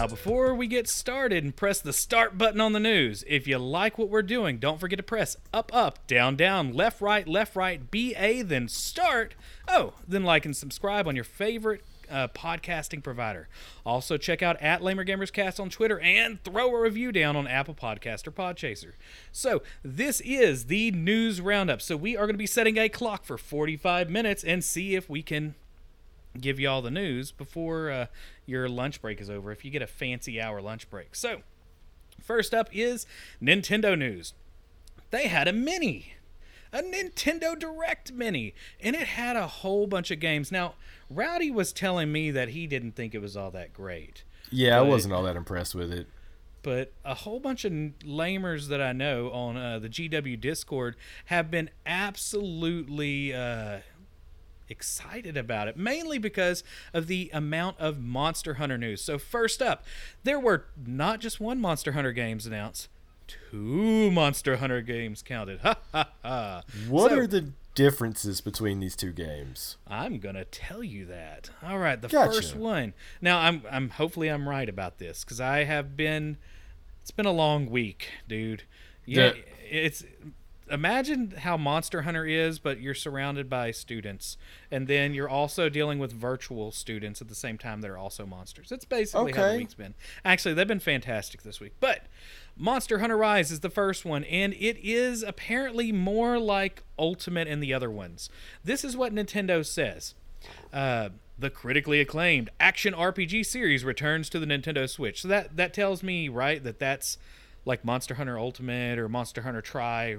Now, before we get started and press the start button on the news, if you like what we're doing, don't forget to press up, up, down, down, left, right, left, right, BA, then start. Oh, then like and subscribe on your favorite uh, podcasting provider. Also, check out at Lamer Gamers Cast on Twitter and throw a review down on Apple Podcast or Podchaser. So, this is the news roundup. So, we are going to be setting a clock for 45 minutes and see if we can give you all the news before uh, your lunch break is over if you get a fancy hour lunch break. So, first up is Nintendo news. They had a mini, a Nintendo Direct mini, and it had a whole bunch of games. Now, Rowdy was telling me that he didn't think it was all that great. Yeah, I wasn't all that impressed with it. but a whole bunch of lamers that I know on uh, the GW Discord have been absolutely uh, excited about it, mainly because of the amount of Monster Hunter news. So, first up, there were not just one Monster Hunter games announced. Two Monster Hunter games counted. Ha ha ha. What So- are the differences between these two games? I'm gonna tell you that. All right, the Gotcha. first one. Now I'm I'm hopefully I'm right about this because I have been. It's been a long week, dude. Yeah, The- it's. Imagine how Monster Hunter is, but you're surrounded by students, and then you're also dealing with virtual students at the same time that are also monsters. That's basically how the week's been. Actually, they've been fantastic this week. But Monster Hunter Rise is the first one, and it is apparently more like Ultimate and the other ones. This is what Nintendo says. Uh, the critically acclaimed action RPG series returns to the Nintendo Switch. So that that tells me, right, that that's like Monster Hunter Ultimate or Monster Hunter Tri.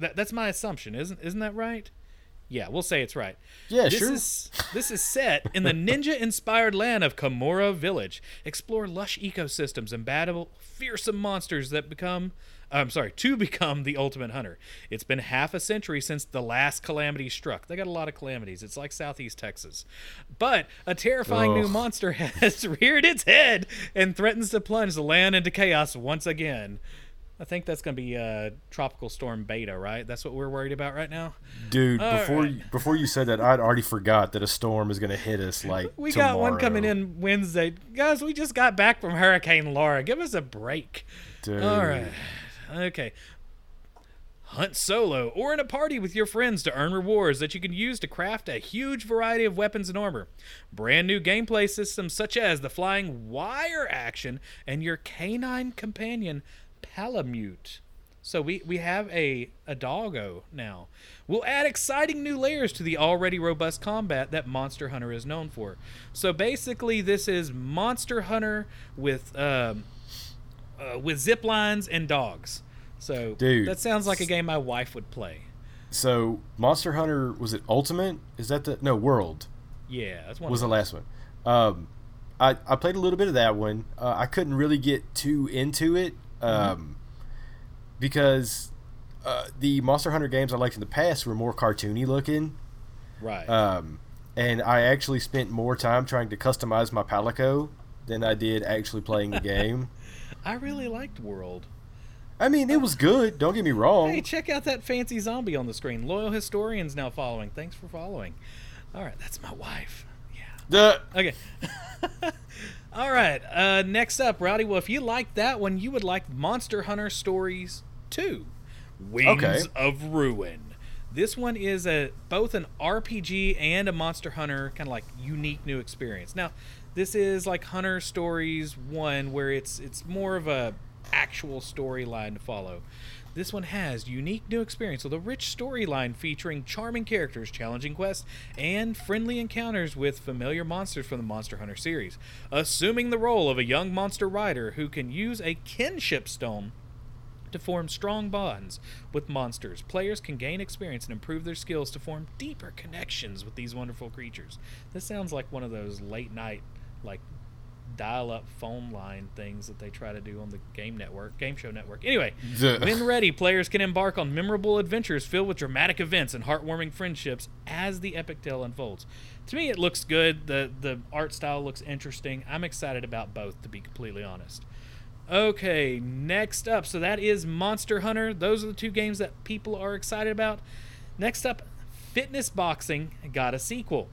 That that's my assumption, isn't isn't that right? Yeah, we'll say it's right. Yeah, this sure. Is, this is set in the ninja-inspired land of Kamura Village. Explore lush ecosystems and battle fearsome monsters that become. Uh, I'm sorry, to become the ultimate hunter. It's been half a century since the last calamity struck. They got a lot of calamities. It's like Southeast Texas. But a terrifying new monster has reared its head and threatens to plunge the land into chaos once again. I think that's going to be uh, Tropical Storm Beta, right? That's what we're worried about right now. Dude, All before right. you, before you said that, I'd already forgot that a storm is going to hit us like We got one coming in Wednesday. Guys, we just got back from Hurricane Laura. Give us a break. Dude. All right. Okay. Hunt solo or in a party with your friends to earn rewards that you can use to craft a huge variety of weapons and armor. Brand new gameplay systems such as the flying wire action and your canine companion Palamute. So we, we have a, a doggo now. We'll add exciting new layers to the already robust combat that Monster Hunter is known for. So basically, this is Monster Hunter with um, uh, with zip lines and dogs. So Dude. that sounds like a game my wife would play. So, Monster Hunter was it Ultimate? Is that the no World? Yeah, that's one. was the last one. Um, I I played a little bit of that one. Uh, I couldn't really get too into it um, because uh, the Monster Hunter games I liked in the past were more cartoony looking. right. Um, and I actually spent more time trying to customize my Palico than I did actually playing the game. I really liked World. I mean, it was good. Don't get me wrong. Hey, check out that fancy zombie on the screen. Loyal historians now following. Thanks for following. All right, that's my wife. Yeah. The- Okay. All right. Uh, next up, Rowdy. Well, if you like that one, you would like Monster Hunter Stories 2 Wings Okay. of Ruin. This one is a both an RPG and a Monster Hunter kind of like unique new experience. Now, this is like Hunter Stories 1 where it's it's more of a actual storyline to follow. This one has unique new experience with a rich storyline featuring charming characters, challenging quests, and friendly encounters with familiar monsters from the Monster Hunter series. Assuming the role of a young monster rider who can use a kinship stone to form strong bonds with monsters. Players can gain experience and improve their skills to form deeper connections with these wonderful creatures. This sounds like one of those late night, like dial up phone line things that they try to do on the game network, game show network. Anyway, when ready, players can embark on memorable adventures filled with dramatic events and heartwarming friendships as the epic tale unfolds. To me, it looks good. The the art style looks interesting. I'm excited about both, to be completely honest. Okay, next up. So that is Monster Hunter. Those are the two games that people are excited about. Next up, Fitness Boxing got a sequel.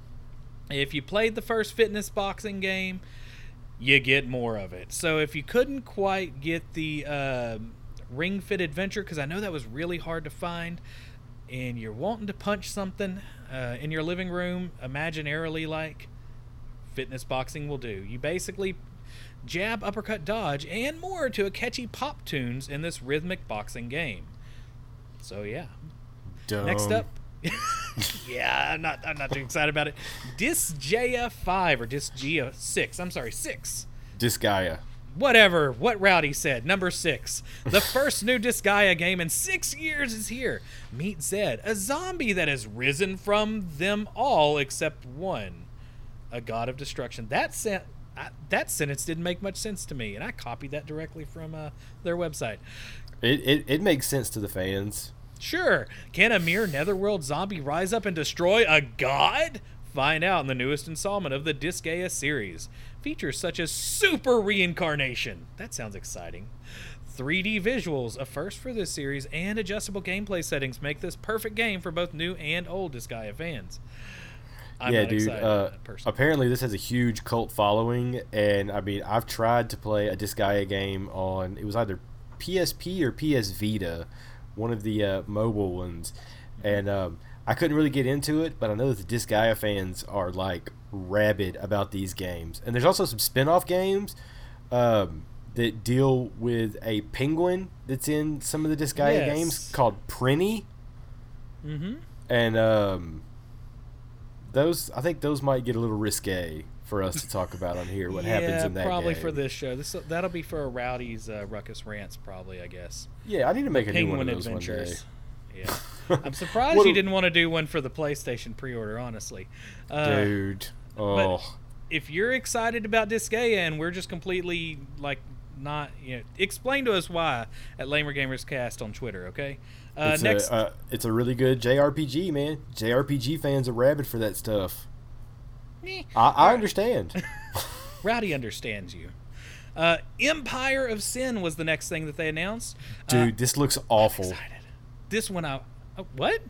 If you played the first Fitness Boxing game, you get more of it. So if you couldn't quite get the uh, Ring Fit Adventure, because I know that was really hard to find, and you're wanting to punch something uh, in your living room, imaginarily like fitness boxing will do. You basically jab, uppercut, dodge, and more to a catchy pop tunes in this rhythmic boxing game. So yeah. Dumb. Next up, yeah, I'm not I'm not too excited about it. Disgaea five or Disgaea six. I'm sorry, six. Disgaea. Whatever. What Rowdy said. Number six. The first new Disgaea game in six years is here. Meet Zed, a zombie that has risen from them all except one, a god of destruction. That sent. I, that sentence didn't make much sense to me, and I copied that directly from uh, their website. It, it it makes sense to the fans. Sure. Can a mere netherworld zombie rise up and destroy a god? Find out in the newest installment of the Disgaea series. Features such as super reincarnation. That sounds exciting. 3D visuals, a first for this series, and adjustable gameplay settings make this perfect game for both new and old Disgaea fans. I'm yeah, dude. excited Uh, apparently, this has a huge cult following, and I mean, I've tried to play a Disgaea game on. It was either PSP or PS Vita, one of the uh, mobile ones, and um, I couldn't really get into it. But I know that the Disgaea fans are like rabid about these games, and there's also some spin-off games um, that deal with a penguin that's in some of the Disgaea Yes. games called Prinny Mm-hmm. and um, those I think those might get a little risque for us to talk about on here. What yeah, happens in that probably game. for this show. This that'll be for a Rowdy's uh, Ruckus Rants, probably. I guess. Yeah, I need to make a new one Penguin of those Adventures. one Yeah. I'm surprised you didn't want to do one for the PlayStation pre-order, honestly. Uh, dude. Oh, If you're excited about Disgaea and we're just completely like not, you know, explain to us why at Lamer Gamers Cast on Twitter, okay? Uh, it's next, a uh, it's a really good JRPG, man. JRPG fans are rabid for that stuff. Eh, I, I understand. Rowdy understands you. Uh, Empire of Sin was the next thing that they announced. Uh, Dude, this looks awful. excited. This one, I oh, what?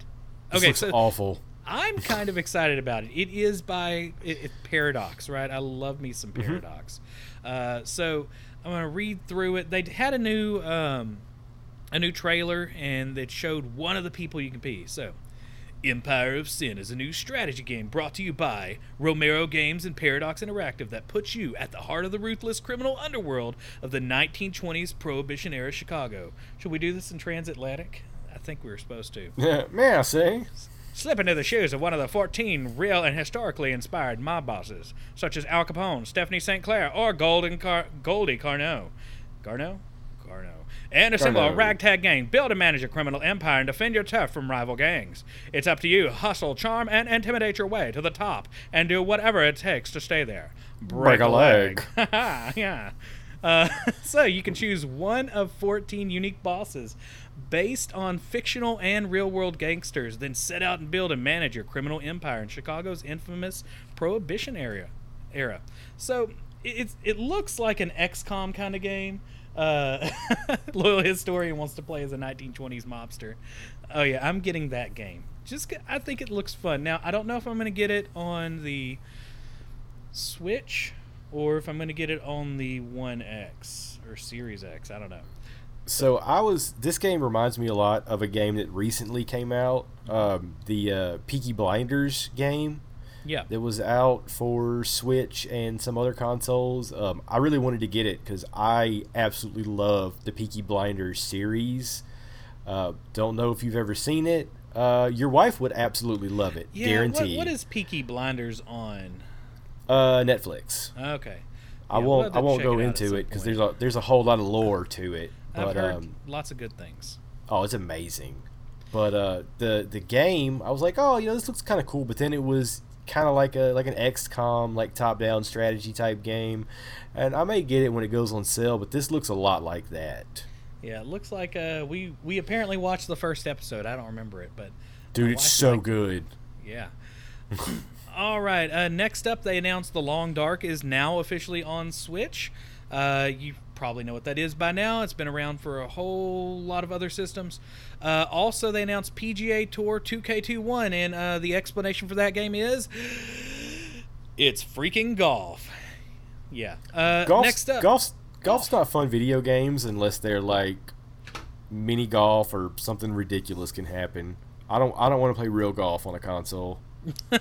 This okay, looks so awful. I'm kind of excited about it. It is by it, it, Paradox, right? I love me some Mm-hmm. Paradox. Uh, so I'm gonna read through it. They had a new um, a new trailer, and it showed one of the people you can be. So. Empire of Sin is a new strategy game brought to you by Romero Games and Paradox Interactive that puts you at the heart of the ruthless criminal underworld of the 1920s Prohibition era Chicago. Should we do this in transatlantic? I think we were supposed to. Yeah, May I say? Slip into the shoes of one of the 14 real and historically inspired mob bosses, such as Al Capone, Stephanie St. Clair, or Golden Car- Goldie Carnot. Garneau? And assemble a ragtag gang, build and manage a criminal empire, and defend your turf from rival gangs. It's up to you. Hustle, charm, and intimidate your way to the top, and do whatever it takes to stay there. Break a leg. yeah. Uh, so you can choose one of 14 unique bosses based on fictional and real world gangsters, then set out and build and manage your criminal empire in Chicago's infamous Prohibition area. Era. So it- it's, it looks like an XCOM kind of game. Uh, loyal historian wants to play as a 1920s mobster. Oh yeah, I'm getting that game. Just I think it looks fun. Now I don't know if I'm gonna get it on the Switch or if I'm to get it on the One X or Series X. I don't know. So I was. This game reminds me a lot of a game that recently came out. Um, the uh, Peaky Blinders game. Yeah. that was out for Switch and some other consoles. Um, I really wanted to get it because I absolutely love the Peaky Blinders series. Uh, don't know if you've ever seen it. Uh, your wife would absolutely love it, Yeah. What, what is Peaky Blinders on? uh, Netflix? Okay. I Yeah, we'll won't. have I won't go it into it because there's a there's a whole lot of lore to it. I've But heard um, lots of good things. oh, it's amazing. But uh, the the game, I was like, oh, you know, this looks kind of cool. But then it was kind of like a like an XCOM like top down strategy type game, and I may get it when it goes on sale. But this looks a lot like that, Yeah, it looks like uh, we we apparently watched the first episode. I don't remember it, but dude. It's so liked it. good. Yeah. All right. Uh, next up, they announced The Long Dark is now officially on Switch. Uh, you probably know what that is by now. It's been around for a whole lot of other systems. Uh, also, they announced PGA Tour 2K21, and uh, the explanation for that game is it's freaking golf. Yeah. Uh, Golf's, next up, golf's golf's not fun video games unless they're like mini golf or something ridiculous can happen. I don't I don't want to play real golf on a console.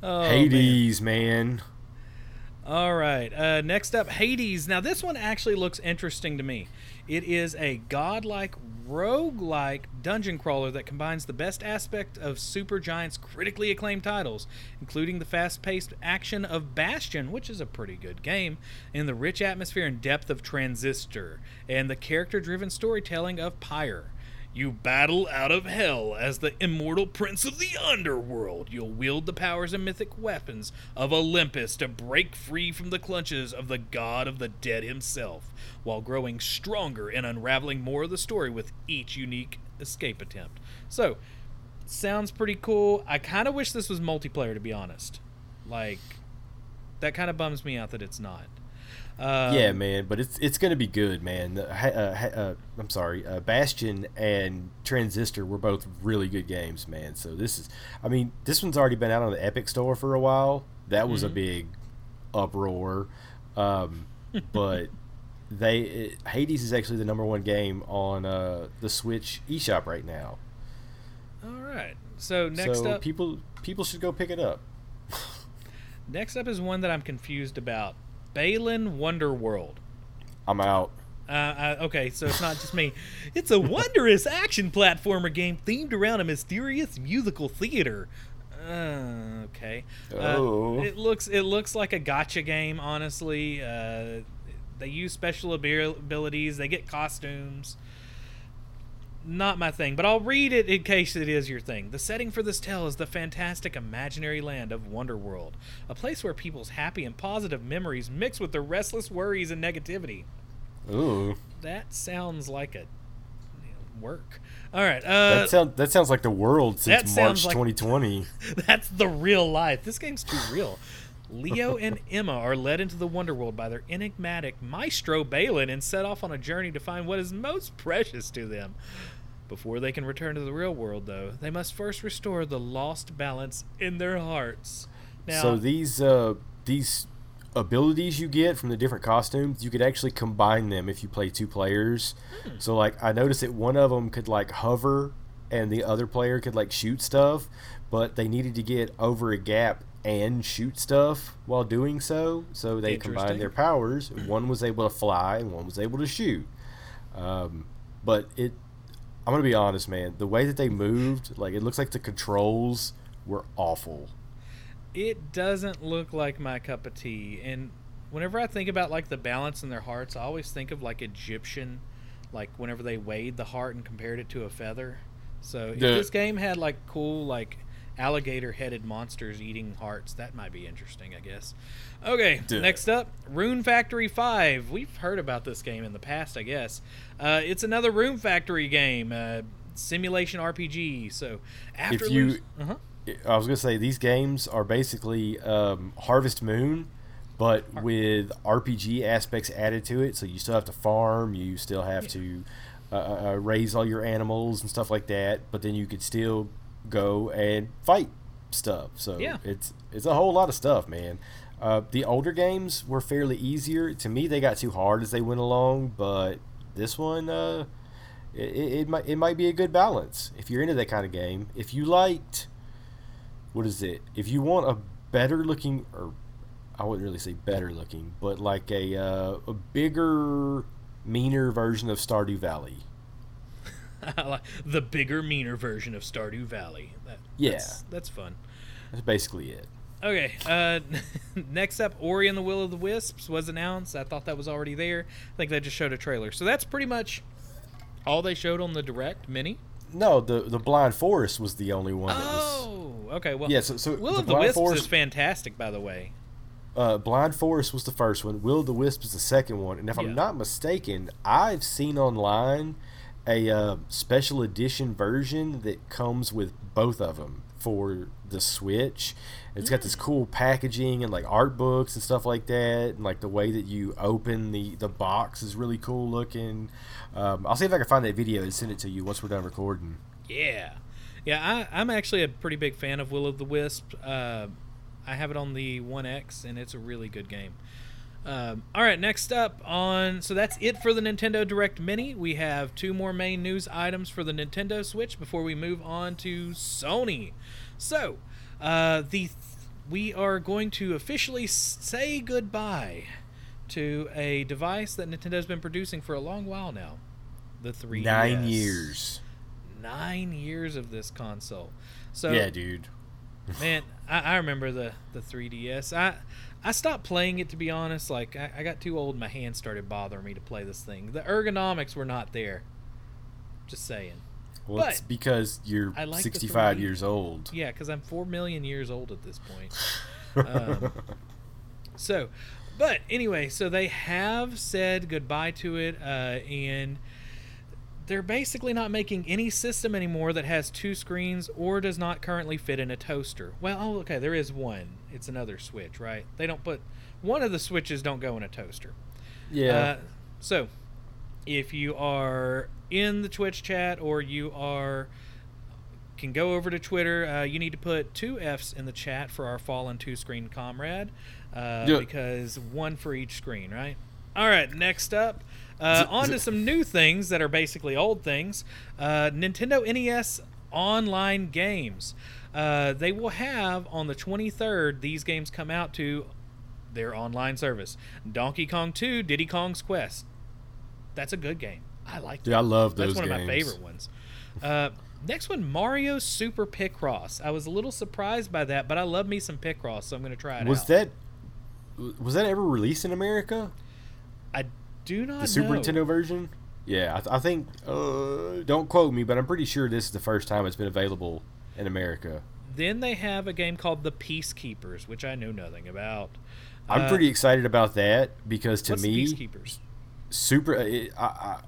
Oh, man. Hades, man. All right. Uh, next up, Hades. Now, this one actually looks interesting to me. It is a godlike, roguelike dungeon crawler that combines the best aspect of Supergiant's critically acclaimed titles, including the fast paced action of Bastion, which is a pretty good game, and the rich atmosphere and depth of Transistor, and the character driven storytelling of Pyre. You battle out of hell as the immortal prince of the underworld. You'll wield the powers and mythic weapons of Olympus to break free from the clutches of the god of the dead himself, while growing stronger and unraveling more of the story with each unique escape attempt. So, sounds pretty cool. I kind of wish this was multiplayer, to be honest. Like, that kind of bums me out that it's not. Um, yeah, man, but it's it's gonna be good, man. Uh, uh, I'm sorry, uh, Bastion and Transistor were both really good games, man. So this is, I mean, this one's already been out on the Epic Store for a while. That was a Mhm. big uproar, um, but they it, Hades is actually the number one game on uh, the Switch eShop right now. All right. So next so up, people people should go pick it up. next up is one that I'm confused about. Balan Wonderworld. I'm out. Uh, uh, okay, so it's not just me. It's a wondrous action platformer game themed around a mysterious musical theater. Uh, okay. Uh, Oh. it looks it looks like a gotcha game. Honestly, uh, they use special abil- abilities. They get costumes. Not my thing, but I'll read it in case it is your thing. The setting for this tale is the fantastic imaginary land of Wonderworld, a place where people's happy and positive memories mix with their restless worries and negativity. Ooh, That sounds like a work. All right. Uh, that sounds that sounds like the world since March like- 2020. that's the real life. This game's too real. Leo and Emma are led into the Wonderworld by their enigmatic maestro Balan and set off on a journey to find what is most precious to them. Before they can return to the real world, though, they must first restore the lost balance in their hearts. Now, so these uh, these abilities you get from the different costumes, you could actually combine them if you play two players. Hmm. So like I noticed that one of them could like hover and the other player could like shoot stuff, but they needed to get over a gap and shoot stuff while doing so. So they combined their powers. One was able to fly and one was able to shoot. Um, but it I'm gonna be honest, man. The way that they moved, like it looks like the controls were awful. it doesn't look like my cup of tea and whenever i think about like the balance in their hearts i always think of like egyptian like whenever they weighed the heart and compared it to a feather so if The- this game had like cool like alligator headed monsters eating hearts that might be interesting i guess okay next up rune factory 5 we've heard about this game in the past i guess uh, it's another rune factory game uh, simulation rpg so after If you- uh-huh. I was gonna say these games are basically um, Harvest Moon, but with RPG aspects added to it. So you still have to farm, you still have to uh, uh, raise all your animals and stuff like that. But then you could still go and fight stuff. So Yeah. it's it's a whole lot of stuff, man. Uh, the older games were fairly easier. To me, they got too hard as they went along, but this one, uh, it, it, it might it might be a good balance if you're into that kind of game. If you liked what is it? If you want a better looking, or I wouldn't really say better looking, but like a uh, a bigger, meaner version of Stardew Valley. the bigger, meaner version of Stardew Valley. That, Yeah. that's, that's fun. That's basically it. Okay, uh, next up, Ori and the Will of the Wisps was announced. I thought that was already there. I think they just showed a trailer. So that's pretty much all they showed on the direct mini. No, the the Blind Forest was the only one that was. Oh, okay. Well, Yeah, so, so Will the of the Wisps Forest, is fantastic, by the way. uh, Blind Forest was the first one. Will of the Wisps is the second one, and if Yeah. I'm not mistaken, I've seen online a uh, special edition version that comes with both of them for the Switch. It's got this cool packaging and like art books and stuff like that, and like the way that you open the the box is really cool looking. Um, I'll see if I can find that video and send it to you once we're done recording. Yeah, yeah. I, I'm actually a pretty big fan of Will of the Wisp. Uh, I have it on the One X, and it's a really good game. Um, all right, next up on so that's it for the Nintendo Direct Mini. We have two more main news items for the Nintendo Switch before we move on to Sony. So, uh, the we are going to officially say goodbye to a device that Nintendo's been producing for a long while now. The 3DS. Nine years. Nine years of this console. So yeah, dude. man, I, I remember the the 3DS. I I stopped playing it to be honest. Like I, I got too old. My hands started bothering me to play this thing. The ergonomics were not there. Just saying. Well, But it's because you're like 65 3D. years old. Yeah, because I'm four million years old at this point. Um, So, but anyway, so they have said goodbye to it, uh, and they're basically not making any system anymore that has two screens or does not currently fit in a toaster. Well, oh, okay, there is one. It's another switch, right? They don't put one of the switches don't go in a toaster. yeah. Uh, so, if you are in the Twitch chat or you are can go over to Twitter, uh, you need to put two F's in the chat for our fallen two screen comrade, uh, Yeah. because one for each screen, right? All right, next up, uh, on to some new things that are basically old things. Uh, Nintendo NES online games. Uh, they will have on the 23rd these games come out to their online service. Donkey Kong 2, Diddy Kong's Quest. That's a good game. I like Dude, that. I love those. That's one of my favorite ones. Uh, next one, Mario Super Picross. I was a little surprised by that, but I love me some Picross, so I'm going to try it was out. that was that ever released in America? I do not The Super know. Nintendo version? Yeah, I, th- I think. Uh, don't quote me, but I'm pretty sure this is the first time it's been available in America. Then they have a game called The Peacekeepers, which I know nothing about. I'm Uh, pretty excited about that because to what's me, Peacekeepers? super. It, I, I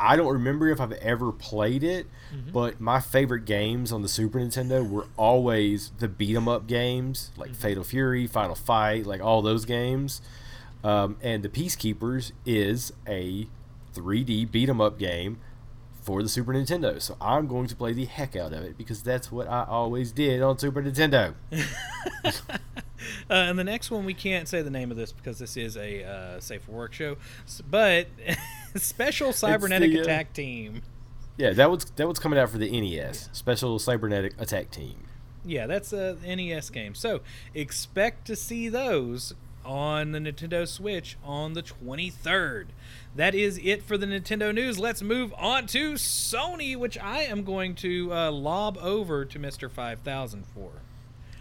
I don't remember if I've ever played it, Mm-hmm. but my favorite games on the Super Nintendo were always the beat 'em up games like Mm-hmm. Fatal Fury, Final Fight, like all those games. Um, and the Peacekeepers is a 3D beat 'em up game for the Super Nintendo. So I'm going to play the heck out of it because that's what I always did on Super Nintendo. Uh, and the next one, we can't say the name of this because this is a uh, safe for work show. But Special Cybernetic the, uh, Attack Team. Yeah, that was that was coming out for the NES, Special Cybernetic Attack Team. Yeah, that's a NES game. So expect to see those on the Nintendo Switch on the 23rd. That is it for the Nintendo news. Let's move on to Sony, which I am going to uh, lob over to Mr. 5000 for.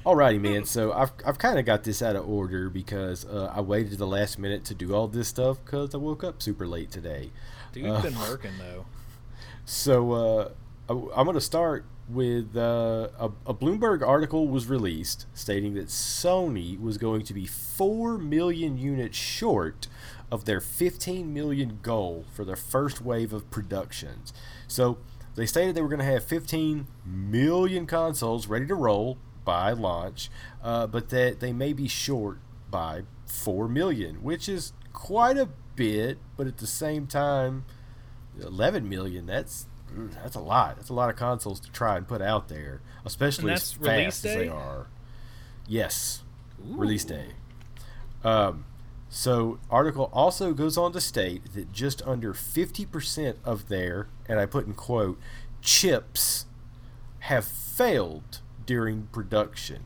Alrighty, man. So I've, I've kind of got this out of order because uh, I waited to the last minute to do all this stuff because I woke up super late today. Dude's Uh, been working, though. So uh, I, I'm going to start with uh, a, a Bloomberg article was released stating that Sony was going to be 4 million units short of their 15 million goal for their first wave of productions. So they stated they were going to have 15 million consoles ready to roll by launch, uh, but that they may be short by 4 million, which is quite a bit, but at the same time, 11 million that's that's a lot. That's a lot of consoles to try and put out there especially as fast as they are. Yes. Ooh. release day. Um, so article also goes on to state that just under 50% of their and i put in quote chips have failed during production.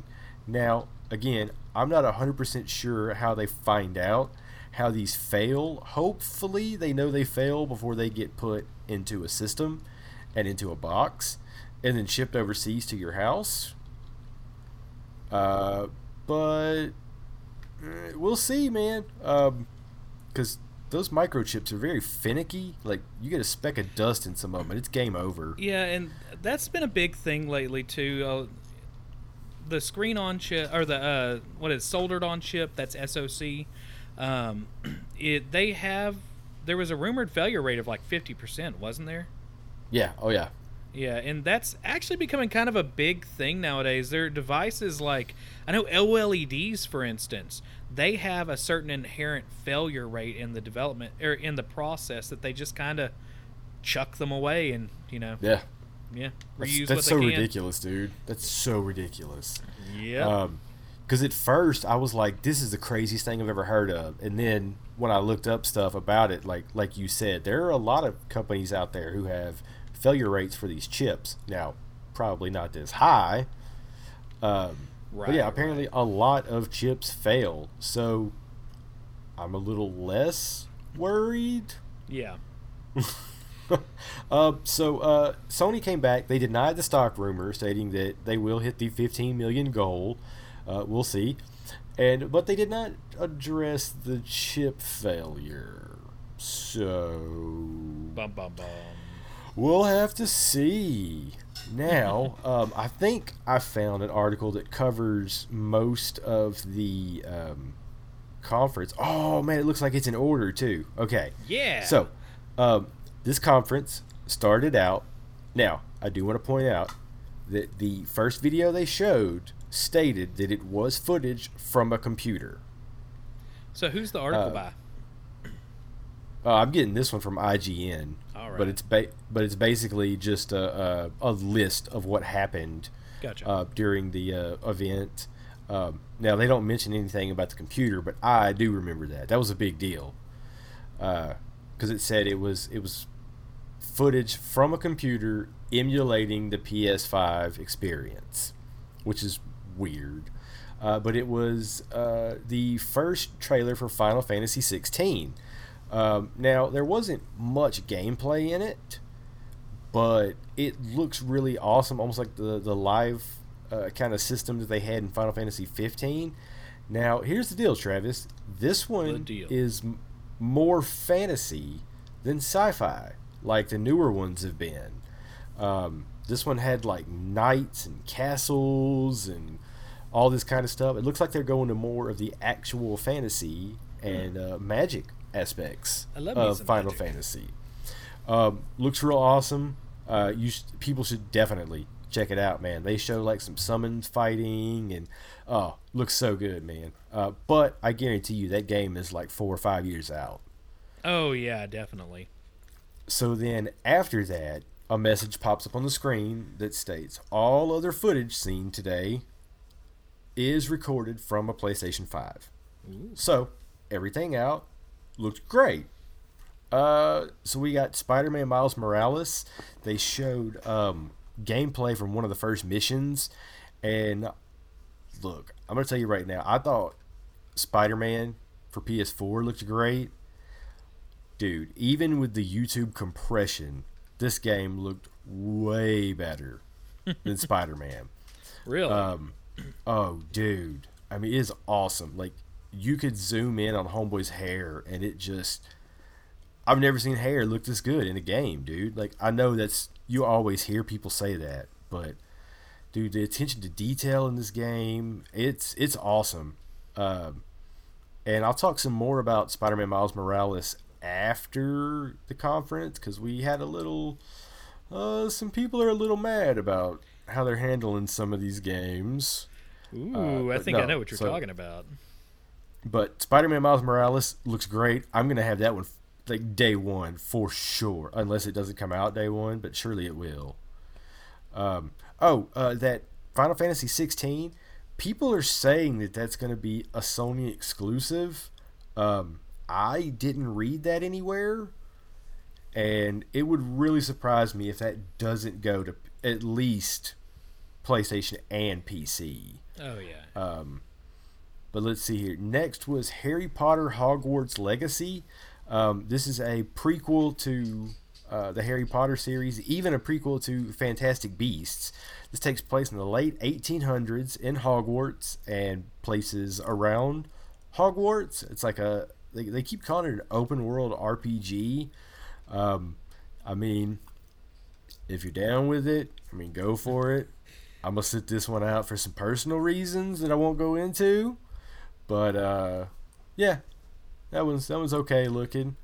Now again i'm not 100% sure how they find out how these fail. Hopefully they know they fail before they get put into a system and into a box and then shipped overseas to your house uh, but eh, we'll see man because those microchips are very finicky like you get a speck of dust in some of them and it's game over Yeah, and that's been a big thing lately too. Uh, the screen on chip or the uh, what is soldered on chip that's SOC. Um, it they have there was a rumored failure rate of like fifty percent, wasn't there? Yeah oh yeah Yeah, and that's actually becoming kind of a big thing nowadays. There are devices, like I know OLEDs, for instance, they have a certain inherent failure rate in the development or in the process that they just kind of chuck them away and you know yeah yeah that's, reuse that's what so can. ridiculous dude that's so ridiculous Yeah. Um, because at first I was like, "This is the craziest thing I've ever heard of," and then when I looked up stuff about it, like like you said, there are a lot of companies out there who have failure rates for these chips. Now, probably not this high. Um, Right. but yeah, apparently a lot of chips fail. So I'm a little less worried. Yeah. uh, so uh, Sony came back. They denied the stock rumor, stating that they will hit the 15 million goal. Uh, we'll see. And but they did not address the chip failure. So Bum bum bum. We'll have to see. Now, um, I think I found an article that covers most of the um, conference. Oh man, it looks like it's in order too. Okay, Yeah. so um, this conference started out. Now, I do want to point out that the first video they showed stated that it was footage from a computer. So who's the article uh, by? Uh, I'm getting this one from IGN, right. but it's ba- but it's basically just a, a, a list of what happened Gotcha. uh, during the uh, event. Um, now they don't mention anything about the computer, but I do remember that. That was a big deal because it said it was it was footage from a computer emulating the PS5 experience, which is weird. Uh, but it was uh, the first trailer for Final Fantasy 16. Um, now there wasn't much gameplay in it, but it looks really awesome, almost like the the live uh, kind of system that they had in Final Fantasy 15. Now here's the deal, Travis. This one is m- more fantasy than sci-fi, like the newer ones have been. Um, this one had like knights and castles and all this kind of stuff. It looks like they're going to more of the actual fantasy and uh, magic aspects I love me of Final magic. Fantasy. Um, looks real awesome. Uh, you sh- people should definitely check it out, man. They show like some summons fighting and oh, looks so good, man. Uh, but I guarantee you that game is like four or five years out. oh yeah, definitely. So then after that, a message pops up on the screen that states all other footage seen today is recorded from a PlayStation 5. So everything out looked great. Uh, so we got Spider-Man Miles Morales. They showed um, gameplay from one of the first missions, and look, I'm gonna tell you right now, I thought Spider-Man for PS4 looked great. Dude, even with the YouTube compression, this game looked way better than Spider-Man. Really. Um, oh, dude. I mean, it is awesome. Like, you could zoom in on Homeboy's hair, and it just. I've never seen hair look this good in a game, dude. Like, I know that's. You always hear people say that, but. Dude, the attention to detail in this game, it's it's awesome. Um, and I'll talk some more about Spider-Man Miles Morales after the conference because we had a little. Uh, some people are a little mad about how they're handling some of these games. Ooh, I but think I know what you're so- talking about. But Spider-Man Miles Morales looks great. I'm gonna have that one like day one for sure, unless it doesn't come out day one. But surely it will. Um, oh, uh, that Final Fantasy 16. People are saying that that's gonna be a Sony exclusive. Um, I didn't read that anywhere, and it would really surprise me if that doesn't go to at least PlayStation and PC. Oh yeah. Um, but let's see here. Next was Harry Potter Hogwarts Legacy. Um, this is a prequel to uh, the Harry Potter series, even a prequel to Fantastic Beasts. This takes place in the late 1800s in Hogwarts and places around Hogwarts. It's like a they, they keep calling it an open world RPG. Um, I mean, if you're down with it, I mean, go for it. I'm gonna sit this one out for some personal reasons that I won't go into, but uh, yeah, that one's that one's okay looking.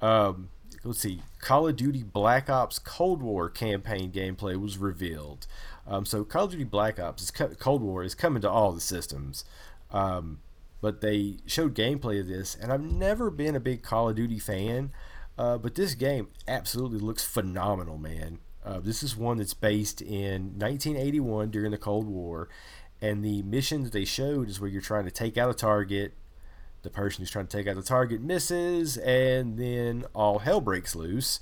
Um, let's see, Call of Duty Black Ops Cold War campaign gameplay was revealed. Um, so Call of Duty Black Ops is co- Cold War is coming to all the systems, um, but they showed gameplay of this, and I've never been a big Call of Duty fan, uh, but this game absolutely looks phenomenal, man. Uh, this is one that's based in 1981 during the Cold War, and the mission that they showed is where you're trying to take out a target. The person who's trying to take out the target misses, and then all hell breaks loose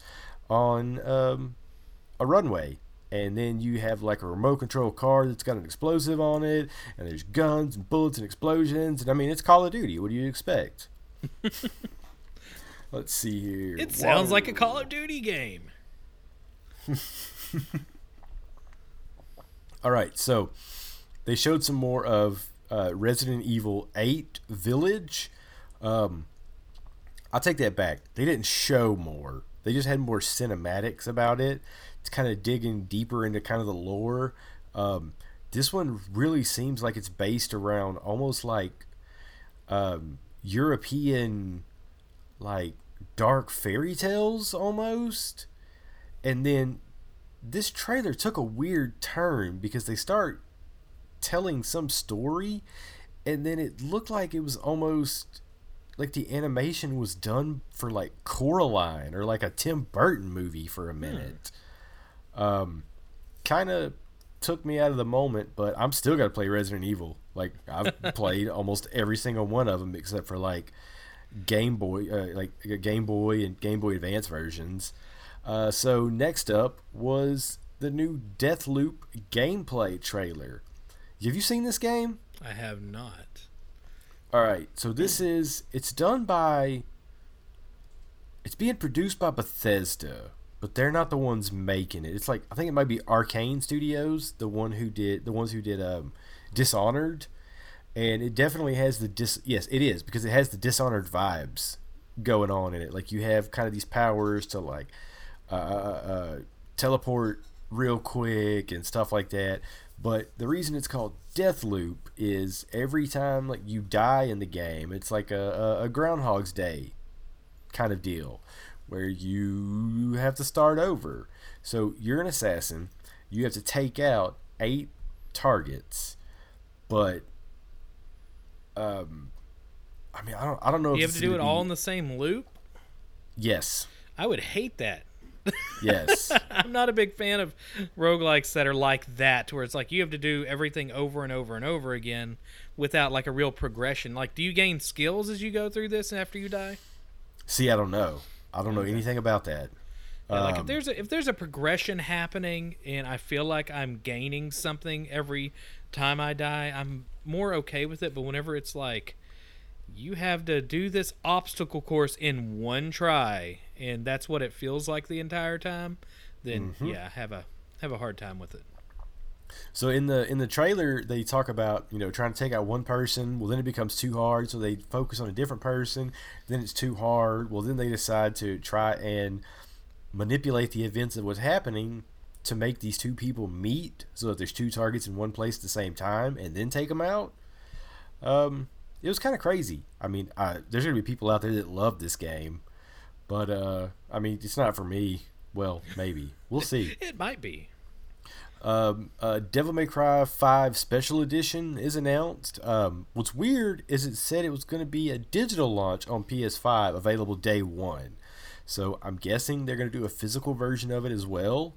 on um, a runway. And then you have like a remote control car that's got an explosive on it, and there's guns and bullets and explosions. And I mean, it's Call of Duty. What do you expect? Let's see here. It sounds like a Call of Duty game. All right, so they showed some more of uh, Resident Evil 8 Village. Um, I'll take that back. They didn't show more. They just had more cinematics about it. It's kind of digging deeper into kind of the lore. Um, this one really seems like it's based around almost like um, European, like dark fairy tales almost. And then this trailer took a weird turn because they start telling some story and then it looked like it was almost like the animation was done for like Coraline or like a Tim Burton movie for a Hmm. minute. Um, kind of took me out of the moment, but I'm still gonna play Resident Evil. Like I've played almost every single one of them except for like Game Boy, uh, like Game Boy and Game Boy Advance versions. Uh, so next up was the new Deathloop gameplay trailer. Have you seen this game? I have not. All right, so this is it's done by it's being produced by Bethesda, but they're not the ones making it. It's like I think it might be Arkane Studios, the one who did the ones who did um, Dishonored, and it definitely has the dis. Yes, it is because it has the Dishonored vibes going on in it. Like you have kind of these powers to like uh, uh, teleport real quick and stuff like that. But the reason it's called Death Loop is every time like you die in the game, it's like a, a, Groundhog's Day kind of deal where you have to start over. So you're an assassin. You have to take out eight targets, but um, I mean, I don't, I don't know. If you have to do it gonna all in the same loop. Yes, I would hate that. Yes. I'm not a big fan of roguelikes that are like that, where it's like you have to do everything over and over and over again without like a real progression. Like, do you gain skills as you go through this after you die? See, I don't know. I don't know anything about that. Yeah, like if Um, there's a, if there's a progression happening and I feel like I'm gaining something every time I die, I'm more okay with it. But whenever it's like you have to do this obstacle course in one try and that's what it feels like the entire time, then Mm-hmm. yeah, have a have a hard time with it. So in the in the trailer, they talk about you know trying to take out one person. Well, then it becomes too hard, so they focus on a different person. Then it's too hard. Well, then they decide to try and manipulate the events of what's happening to make these two people meet, so that there's two targets in one place at the same time, and then take them out. Um, it was kind of crazy. I mean, I, there's gonna be people out there that love this game, but uh, I mean, it's not for me. Well, maybe we'll see. It might be. Um, uh, Devil May Cry 5 Special Edition is announced. Um, what's weird is it said it was going to be a digital launch on PS5, available day one. So I'm guessing they're going to do a physical version of it as well.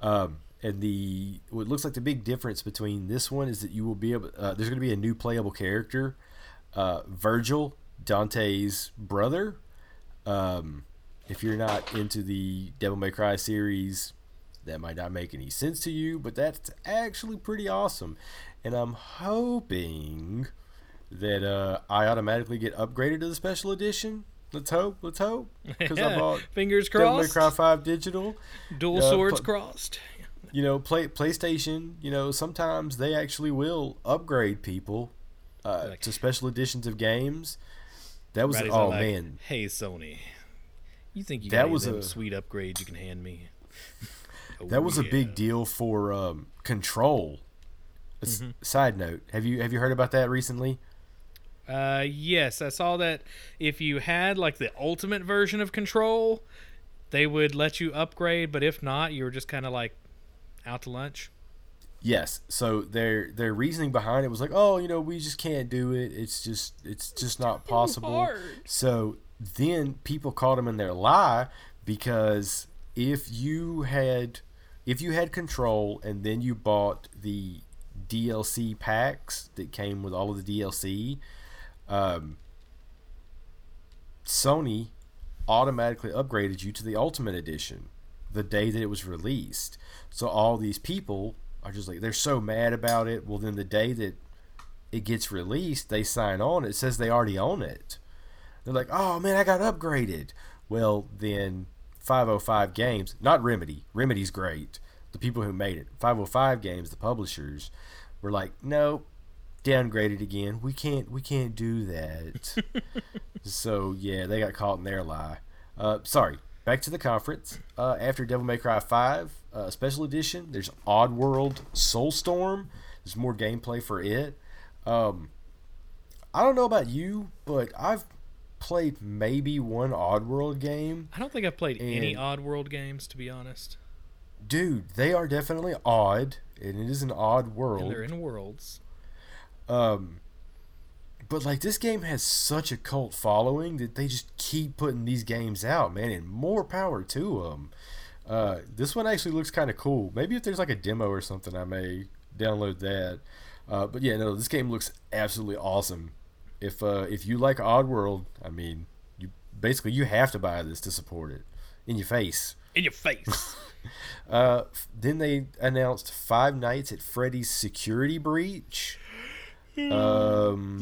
Um, and the what looks like the big difference between this one is that you will be able. Uh, there's going to be a new playable character, uh, Virgil, Dante's brother. Um, if you're not into the Devil May Cry series, that might not make any sense to you, but that's actually pretty awesome. And I'm hoping that uh, I automatically get upgraded to the special edition. Let's hope. Let's hope. Because I bought Fingers Devil May crossed. Cry 5 digital. Dual uh, swords pl- crossed. You know, play PlayStation. You know, sometimes they actually will upgrade people uh, Like- to special editions of games. That was Rowdy's oh like, man, Hey Sony, you think you That was a- sweet upgrade you can hand me? Oh, that was a big deal for um, Control. Mm-hmm. Side note: Have you have you heard about that recently? Uh, yes, I saw that. If you had like the ultimate version of Control, they would let you upgrade, but if not, you were just kind of like out to lunch. Yes. So their their reasoning behind it was like, oh, you know, we just can't do it. It's just it's just not possible. hard. So then people caught them in their lie because if you had if you had control and then you bought the DLC packs that came with all of the DLC, um, Sony automatically upgraded you to the Ultimate Edition the day that it was released. So all these people are just like they're so mad about it. Well, then the day that it gets released, they sign on. It says they already own it. They're like, "Oh man, I got upgraded." Well, then 505 Games, not Remedy. Remedy's great. The people who made it, 505 Games, the publishers, were like, "No, downgraded again. We can't we can't do that." so yeah, they got caught in their lie. Uh, sorry. Back to the conference. Uh, after Devil May Cry 5 uh, Special Edition, there's Oddworld Soulstorm. There's more gameplay for it. Um, I don't know about you, but I've played maybe one Oddworld game. I don't think I've played any Oddworld games, to be honest. Dude, they are definitely odd, and it is an odd world. And they're in worlds. Um, but like this game has such a cult following that they just keep putting these games out, man, and more power to them. Uh, this one actually looks kind of cool. Maybe if there's like a demo or something, I may download that. Uh, but yeah, no, this game looks absolutely awesome. If uh, if you like Oddworld, I mean, you basically you have to buy this to support it. In your face. In your face. uh, then they announced Five Nights at Freddy's Security Breach. Um,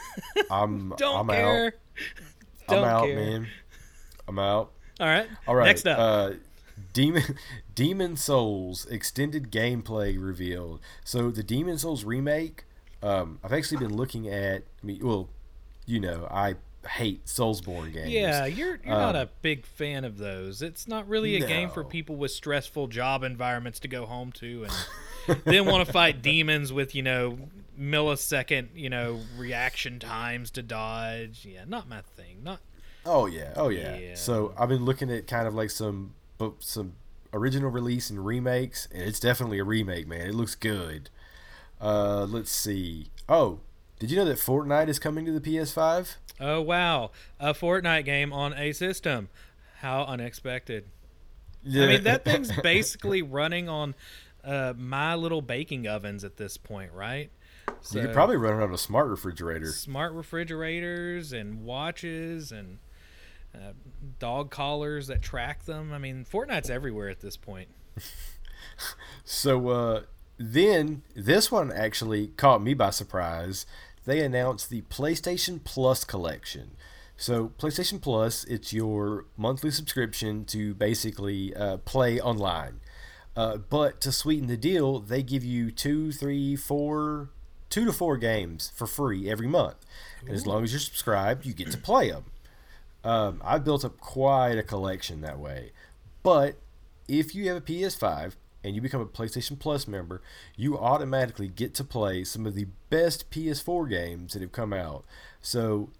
I'm Don't I'm care. out. Don't I'm out, care. man. I'm out. All right. All right. Next up. Uh, Demon Demon's Souls extended gameplay revealed. So the Demon's Souls remake. Um, I've actually been looking at. I mean, well, you know, I hate Soulsborne games. Yeah, you're you're not Um, a big fan of those. It's not really a game for people with stressful job environments to go home to and then want to fight demons with, you know, millisecond, you know, reaction times to dodge. Yeah, not my thing. Not Oh yeah, oh yeah. Yeah. So I've been looking at kind of like some some original release and remakes, and it's definitely a remake, man. It looks good. Uh, let's see. Oh, did you know that Fortnite is coming to the PS5? Oh wow, a Fortnite game on a system. How unexpected. Yeah. I mean, that thing's basically running on uh, my little baking ovens at this point, right? You could probably run on a smart refrigerators. smart refrigerators and watches and uh, dog collars that track them. I mean, Fortnite's everywhere at this point. So uh, then this one actually caught me by surprise. They announced the PlayStation Plus collection. So PlayStation Plus, it's your monthly subscription to basically uh, play online. Uh, but to sweeten the deal, they give you two, three, four, two to four games for free every month. And as long as you're subscribed, you get to play them. Um, I've built up quite a collection that way. But if you have a PS5 and you become a PlayStation Plus member, you automatically get to play some of the best PS4 games that have come out. So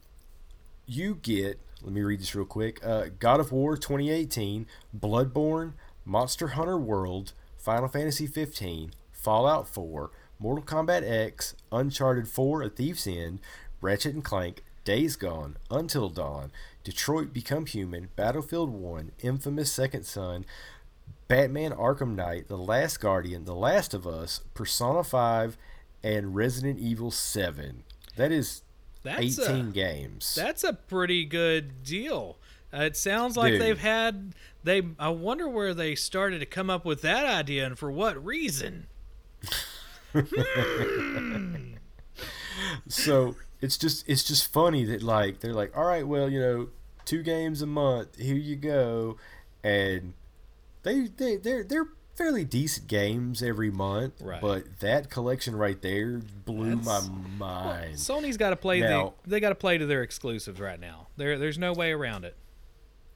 you get, let me read this real quick uh, God of War 2018, Bloodborne, Monster Hunter World, Final Fantasy 15, Fallout 4, Mortal Kombat X, Uncharted 4, A Thief's End, Ratchet and Clank, Days Gone, Until Dawn, Detroit Become Human, Battlefield 1, Infamous Second Son, Batman Arkham Knight, The Last Guardian, The Last of Us, Persona 5, and Resident Evil 7. That is That's 18 a, games. that's a pretty good deal. Uh, it sounds like Dude. they've had they. I wonder where they started to come up with that idea and for what reason. so it's just it's just funny that like they're like all right well you know two games a month here you go and they they they're they're fairly decent games every month Right. but that collection right there blew That's- my mind Sony's got to play Now- the. They got to play to their exclusives right now. There, there's no way around it.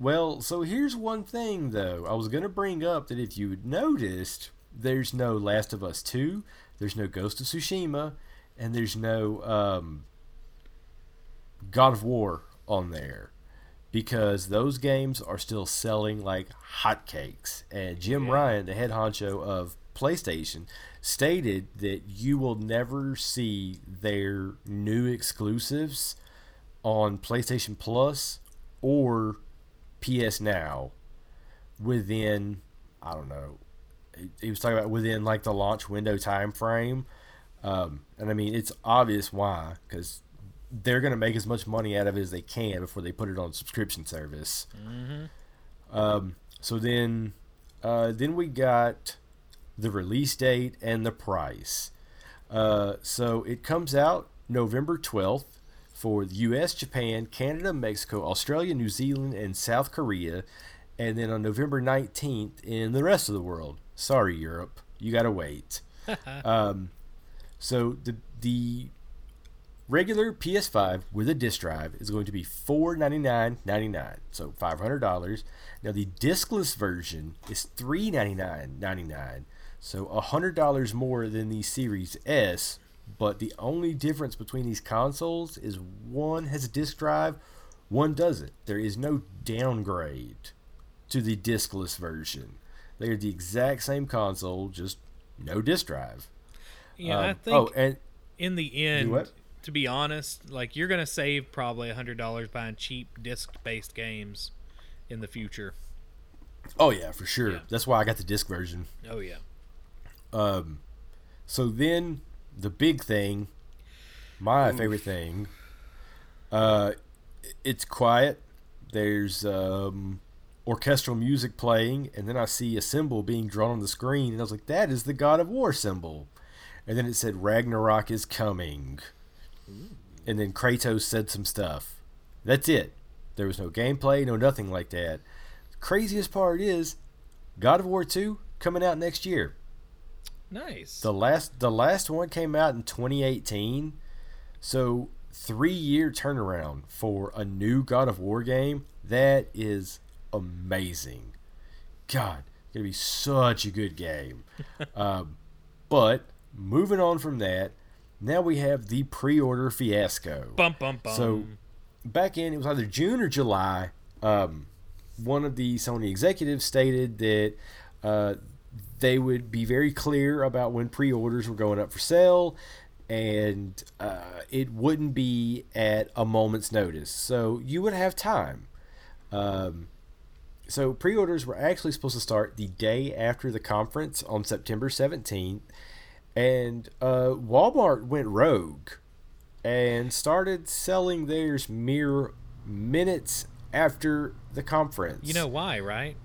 well so here's one thing though i was gonna bring up that if you noticed there's no last of us 2 there's no ghost of tsushima and there's no um, god of war on there because those games are still selling like hotcakes. And Jim Yeah. Ryan, the head honcho of PlayStation, stated that you will never see their new exclusives on PlayStation Plus or PS Now within I don't know. He- was talking about within like the launch window time frame. Um, and I mean, it's obvious why, because they're going to make as much money out of it as they can before they put it on subscription service. Um, so then, uh, then we got the release date and the price. Uh, so it comes out November 12th for the U.S., Japan, Canada, Mexico, Australia, New Zealand, and South Korea, and then on November 19th in the rest of the world. Sorry, Europe, you gotta wait. um, so the the regular PS5 with a disc drive is going to be four ninety nine ninety nine, so five hundred dollars. Now the discless version is three ninety nine ninety nine, so hundred dollars more than the Series S. But the only difference between these consoles is one has a disc drive, one doesn't. There is no downgrade to the discless version. They are the exact same console, just no disc drive. Yeah, I Um, think oh, and in the end, to be honest, like you're gonna save probably a hundred dollars buying cheap disc-based games in the future. oh yeah, for sure. Yeah. That's why I got the disc version. Oh yeah. Um, so then the big thing, my favorite thing, uh, it's quiet. There's um, orchestral music playing, and then I see a symbol being drawn on the screen, and I was like, "That is the God of War symbol." And then it said Ragnarok is coming, and then Kratos said some stuff. That's it. There was no gameplay, no nothing like that. Craziest part is, God of War Two coming out next year. Nice. The last the last one came out in 2018. So, 3 year turnaround for a new God of War game. That is amazing. God, it's going to be such a good game. um, but moving on from that, now we have the pre-order fiasco. bum bum bum. So back in it was either June or July. Um, one of the Sony executives stated that uh, they would be very clear about when pre-orders were going up for sale, and uh, it wouldn't be at a moment's notice. So you would have time. Um, so pre-orders were actually supposed to start the day after the conference on September 17th, and uh, Walmart went rogue and started selling theirs mere minutes after the conference. you know why, right?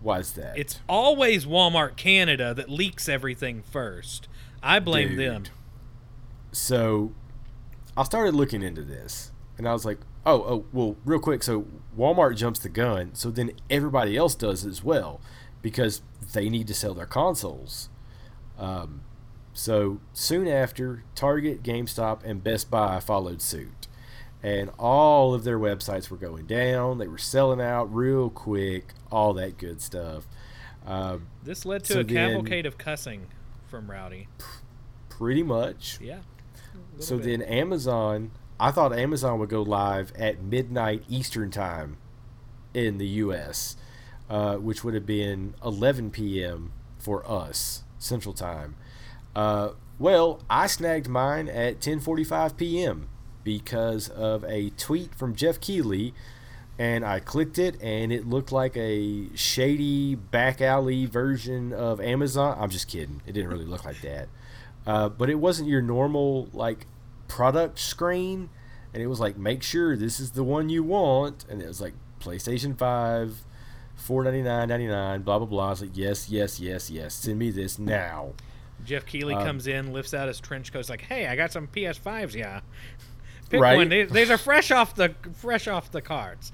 why is that? It's always Walmart Canada that leaks everything first. I blame Dude. them. so I started looking into this, and I was like, oh, oh, well, real quick. So Walmart jumps the gun, so then everybody else does as well, because they need to sell their consoles. Um, so soon after, Target, GameStop, and Best Buy followed suit, and all of their websites were going down. They were selling out real quick, all that good stuff. Um, This led to So a then- cavalcade of cussing from Rowdy. pretty much. Yeah. So bit. then Amazon, I thought Amazon would go live at midnight Eastern time in the U.S., uh, which would have been 11 p.m. for us Central Time. Uh, well, I snagged mine at 10:45 p.m. because of a tweet from Geoff Keighley, and I clicked it, and it looked like a shady back alley version of Amazon. I'm just kidding; it didn't really look like that. Uh, but it wasn't your normal like product screen, and it was like make sure this is the one you want, and it was like PlayStation Five, four ninety nine ninety nine, blah blah blah. I was like yes yes yes yes, send me this now. Geoff Keighley um, comes in, lifts out his trench coat, is like, "Hey, I got some PS5s, yeah. Pick Right. one. These, these are fresh off the fresh off the cards.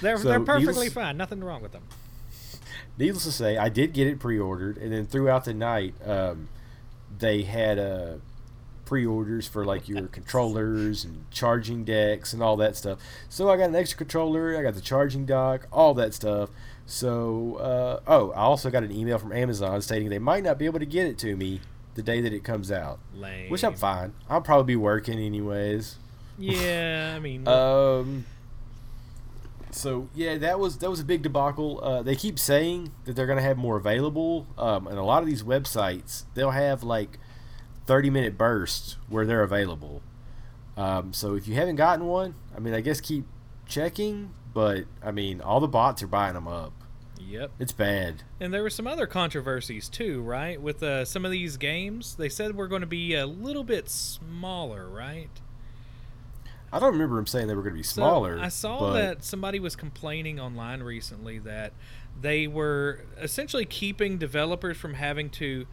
They're So, they're perfectly fine. Nothing wrong with them." Needless to say, I did get it pre-ordered, and then throughout the night, um, they had uh, pre-orders for like your controllers and charging decks and all that stuff. So I got an extra controller, I got the charging dock, all that stuff. So uh, oh, I also got an email from Amazon stating they might not be able to get it to me the day that it comes out, Lame. which I'm fine. I'll probably be working anyways. Yeah, I mean, Um. So yeah, that was that was a big debacle. Uh, they keep saying that they're gonna have more available, um, and a lot of these websites they'll have like thirty minute bursts where they're available. Um, so if you haven't gotten one, I mean, I guess keep checking. But I mean, all the bots are buying them up. Yep. It's bad. And there were some other controversies too, right? With uh, some of these games, they said we're going to be a little bit smaller, right? I don't remember them saying they were going to be So, smaller. I saw but that somebody was complaining online recently that they were essentially keeping developers from having to,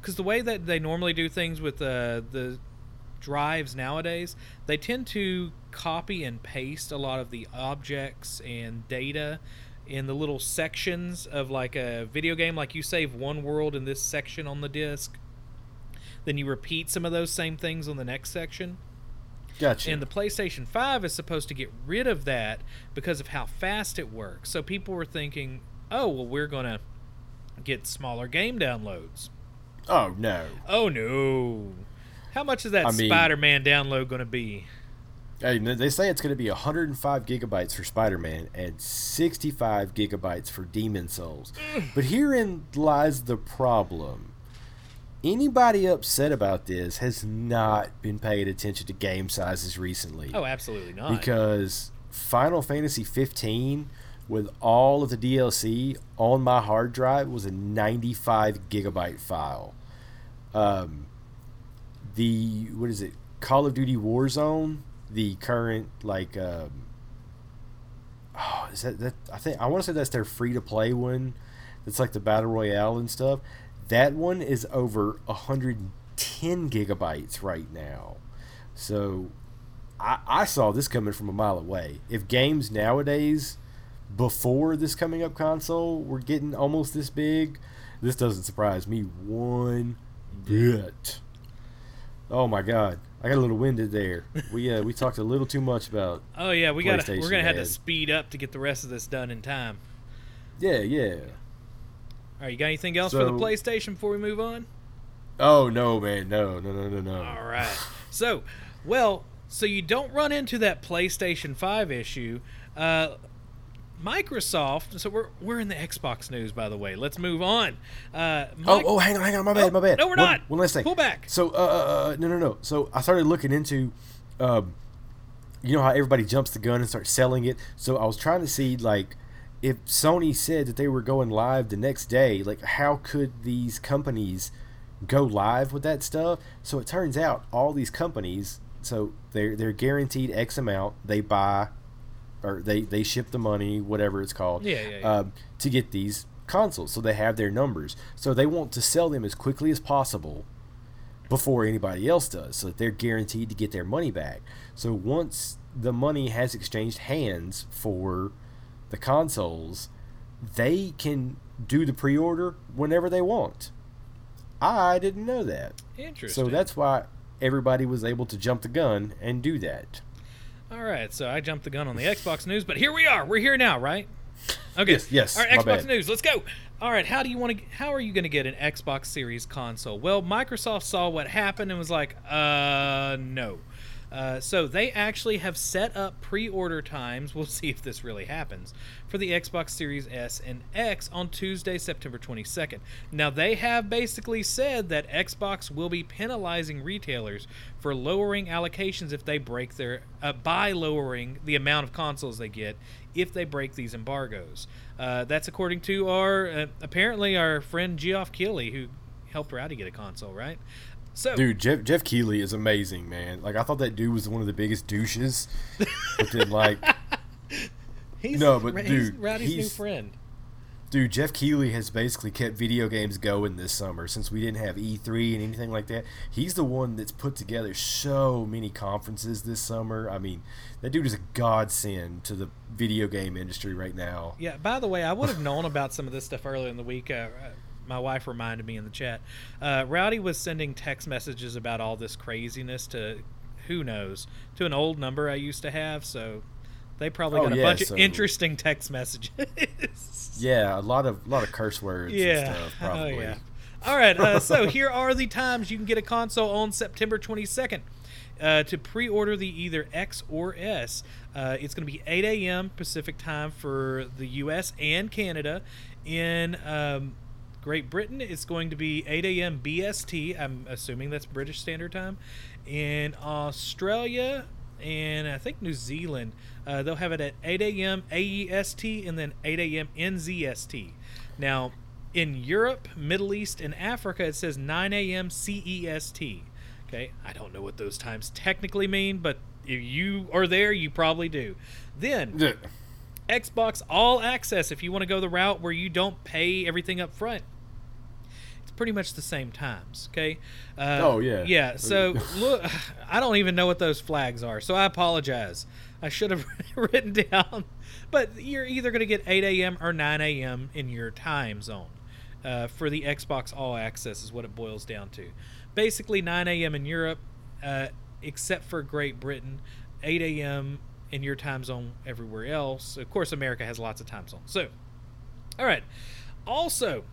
because the way that they normally do things with uh, the drives nowadays, they tend to copy and paste a lot of the objects and data in the little sections of like a video game. Like you save one world in this section on the disk, then you repeat some of those same things on the next section. Gotcha. And the PlayStation 5 is supposed to get rid of that because of how fast it works. So people were thinking, oh, well, we're going to get smaller game downloads. Oh no. Oh, no. How much is that I mean- Spider Man download going to be? Hey, they say it's going to be 105 gigabytes for Spider-Man and 65 gigabytes for Demon's Souls. Mm. but herein lies the problem. Anybody upset about this has not been paying attention to game sizes recently. Oh, absolutely not. because Final Fantasy 15 with all of the DLC on my hard drive was a 95 gigabyte file. Um, the what is it? Call of Duty Warzone, the current like um, oh, is that that I think I want to say that's their free to play one. That's like the battle royale and stuff. That one is over 110 gigabytes right now. So I, I saw this coming from a mile away. If games nowadays, before this coming up console, were getting almost this big, this doesn't surprise me one Oh my god, I got a little winded there. We uh, we talked a little too much about. oh, yeah, we got we're to have to speed up to get the rest of this done in time. Yeah, yeah. All right, you got anything else for the PlayStation before we move on? Oh no, man, no, no, no, no, no. All right. So, well, so you don't run into that PlayStation 5 issue. Uh, Microsoft. So we're we're in the Xbox news, by the way. Let's move on. Uh, Oh, oh, hang on, hang on, my bad, Oh, my bad. no, we're One- not. One last thing. Pull back. So, uh, uh, uh, no, no, no. So I started looking into, um, you know how everybody jumps the gun and starts selling it. So I was trying to see like if Sony said that they were going live the next day, like how could these companies go live with that stuff? So it turns out all these companies, so they're they're guaranteed X amount. They buy or they they ship the money, whatever it's called, Yeah, yeah, yeah. Um, to get these consoles. So they have their numbers. So they want to sell them as quickly as possible before anybody else does, so that they're guaranteed to get their money back. So once the money has exchanged hands for the consoles, they can do the pre-order whenever they want. I didn't know that. Interesting. So that's why everybody was able to jump the gun and do that. All right, so I jumped the gun on the Xbox news, but here we are. We're here now, right? Okay. Yes, yes, All right, Xbox bad. news. Let's go. All right, how do you want to? How are you going to get an Xbox Series console? Well, Microsoft saw what happened and was like, uh, no. Uh, so they actually have set up pre-order times. We'll see if this really happens for the Xbox Series S and X on Tuesday, September 22nd. Now they have basically said that Xbox will be penalizing retailers for lowering allocations if they break their uh, by lowering the amount of consoles they get if they break these embargoes. Uh, that's according to our uh, apparently our friend Geoff Keighley who helped Rowdy get a console, right? So Dude, Jeff Geoff Keighley is amazing, man. Like I thought that dude was one of the biggest douches, but then like, he's, no, but he's dude, Rowdy's new he's- friend. dude, Geoff Keighley has basically kept video games going this summer since we didn't have E3 and anything like that. He's the one that's put together so many conferences this summer. I mean, that dude is a godsend to the video game industry right now. Yeah. By the way, I would have known about some of this stuff earlier in the week. Uh, uh, my wife reminded me in the chat. Uh, Rowdy was sending text messages about all this craziness to who knows to an old number I used to have. So they probably Oh, got a yeah, bunch so- of interesting text messages. Yeah, a lot of a lot of curse words yeah. and stuff. Probably. Oh yeah. All right. Uh, so here are the times you can get a console on September 22nd. Uh, to pre-order the either X or S, uh, it's going to be 8 a.m. Pacific time for the U.S. and Canada. In um, Great Britain, it's going to be 8 a.m. BST. I'm assuming that's British Standard Time. In Australia, and I think New Zealand, uh, they'll have it at 8 a.m. AEST and then 8 a.m. NZST. Now, in Europe, Middle East, and Africa, it says 9 a.m. CEST. Okay, I don't know what those times technically mean, but if you are there, you probably do. Then Yeah. Xbox All Access, if you want to go the route where you don't pay everything up front, it's pretty much the same times. Okay. Uh, Oh, yeah. Yeah. So look, I don't even know what those flags are, so I apologize. I should have written down, but you're either going to get 8 a.m. or 9 a.m. in your time zone. Uh, for the Xbox All Access is what it boils down to. Basically, 9 a.m. in Europe, uh, except for Great Britain, 8 a.m. in your time zone everywhere else. Of course, America has lots of time zones. So, all right. Also,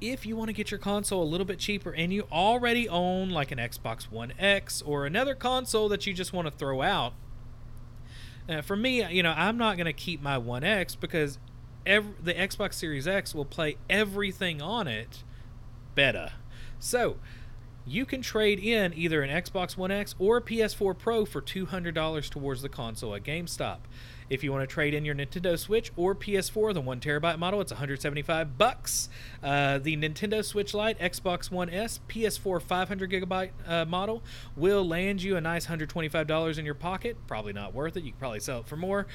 if you want to get your console a little bit cheaper and you already own like an Xbox One X or another console that you just want to throw out, uh, for me, you know, I'm not going to keep my One X because every, the Xbox Series X will play everything on it better. So, you can trade in either an Xbox One X or a PS4 Pro for $200 towards the console at GameStop. If you want to trade in your Nintendo Switch or PS4, the one terabyte model, it's 175 bucks. Uh, the Nintendo Switch Lite, Xbox One S, PS4 500 gigabyte uh, model will land you a nice 125 dollars in your pocket. Probably not worth it. You can probably sell it for more.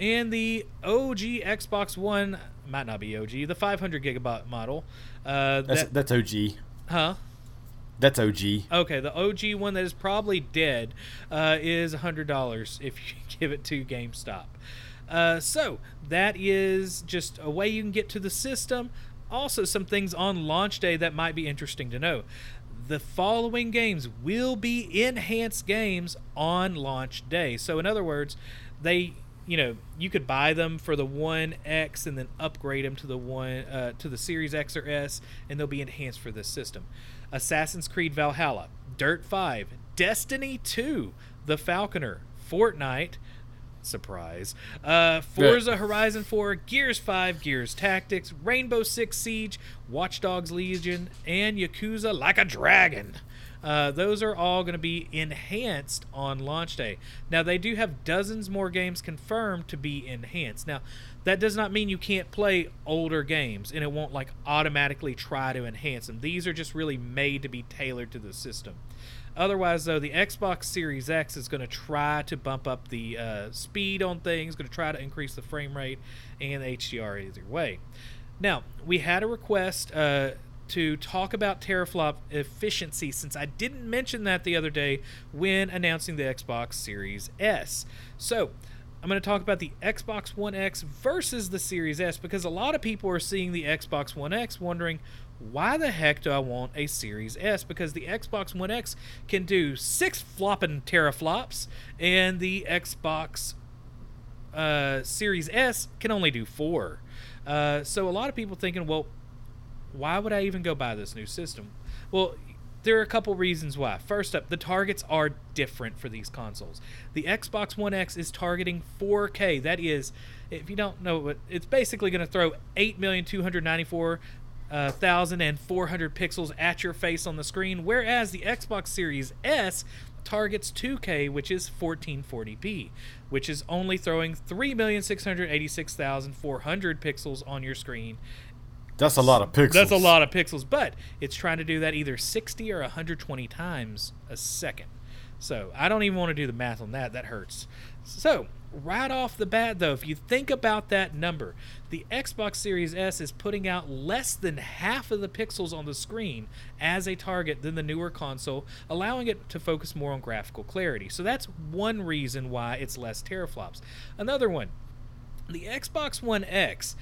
And the OG Xbox One might not be OG, the 500 gigabyte model. Uh, That's that, that's OG. huh? That's OG. Okay, the OG one that is probably dead uh, is hundred dollars if you give it to GameStop. Uh, so that is just a way you can get to the system. Also, some things on launch day that might be interesting to know. The following games will be enhanced games on launch day. So, in other words, they you know you could buy them for the one X and then upgrade them to the one uh, to the Series X or S, and they'll be enhanced for this system. Assassin's Creed Valhalla, Dirt 5, Destiny 2, The Falconeer, Fortnite, surprise, uh, Forza Horizon 4, Gears 5, Gears Tactics, Rainbow Six Siege, Watch Dogs Legion, and Yakuza Like a Dragon. Uh, those are all going to be enhanced on launch day. Now, they do have dozens more games confirmed to be enhanced. Now, that does not mean you can't play older games and it won't like automatically try to enhance them. These are just really made to be tailored to the system. Otherwise, though, the Xbox Series X is going to try to bump up the uh, speed on things, going to try to increase the frame rate and HDR either way. Now, we had a request uh, to talk about teraflop efficiency since I didn't mention that the other day when announcing the Xbox Series S. So, I'm going to talk about the Xbox One X versus the Series S because a lot of people are seeing the Xbox One X wondering why the heck do I want a Series S? Because the Xbox One X can do six flopping teraflops, and the Xbox uh, Series S can only do four. Uh, so a lot of people thinking, well, why would I even go buy this new system? Well, there are a couple reasons why. First up, the targets are different for these consoles. The Xbox One X is targeting 4K. That is, if you don't know, it's basically going to throw 8,294 uh, 1,400 pixels at your face on the screen, whereas the Xbox Series S targets 2K, which is 1440p, which is only throwing 3,686,400 pixels on your screen. That's a lot of pixels. That's a lot of pixels, but it's trying to do that either 60 or 120 times a second. So I don't even want to do the math on that. That hurts. So, right off the bat, though, if you think about that number, the Xbox Series S is putting out less than half of the pixels on the screen as a target than the newer console, allowing it to focus more on graphical clarity. So, that's one reason why it's less teraflops. Another one, the Xbox One X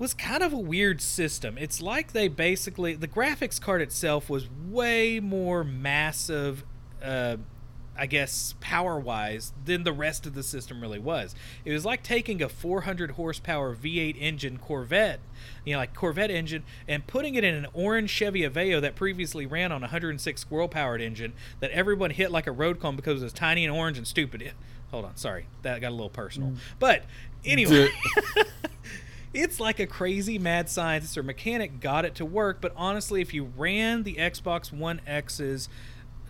was kind of a weird system. It's like they basically the graphics card itself was way more massive uh, I guess power wise than the rest of the system really was. It was like taking a 400 horsepower V8 engine Corvette, you know, like Corvette engine, and putting it in an orange Chevy Aveo that previously ran on a 106 squirrel powered engine that everyone hit like a road cone because it was tiny and orange and stupid. Hold on, sorry, that got a little personal. But anyway. it's like a crazy mad scientist or mechanic got it to work, but honestly, if you ran the Xbox One X's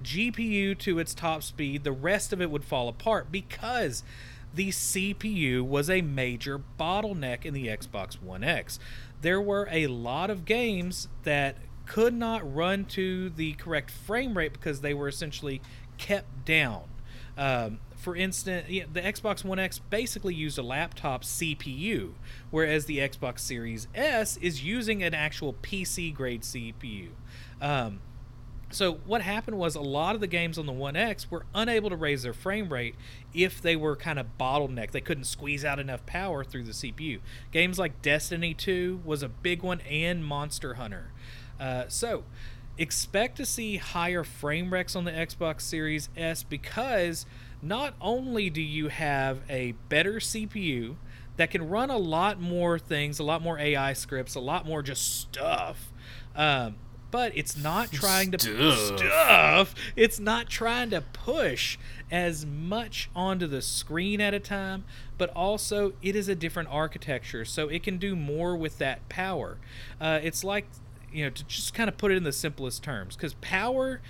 GPU to its top speed, the rest of it would fall apart because the CPU was a major bottleneck in the Xbox One X. There were a lot of games that could not run to the correct frame rate because they were essentially kept down. Um, for instance, the Xbox One X basically used a laptop CPU, whereas the Xbox Series S is using an actual PC grade CPU. Um, so what happened was a lot of the games on the One X were unable to raise their frame rate if they were kind of bottlenecked. They couldn't squeeze out enough power through the CPU. Games like Destiny 2 was a big one, and Monster Hunter. Uh, so expect to see higher frame rates on the Xbox Series S because not only do you have a better CPU that can run a lot more things, a lot more AI scripts, a lot more just stuff. Um, but it's not trying to Stuff. stuff. It's not trying to push as much onto the screen at a time, but also it is a different architecture, so it can do more with that power. Uh, it's like you know to just kind of put it in the simplest terms, because power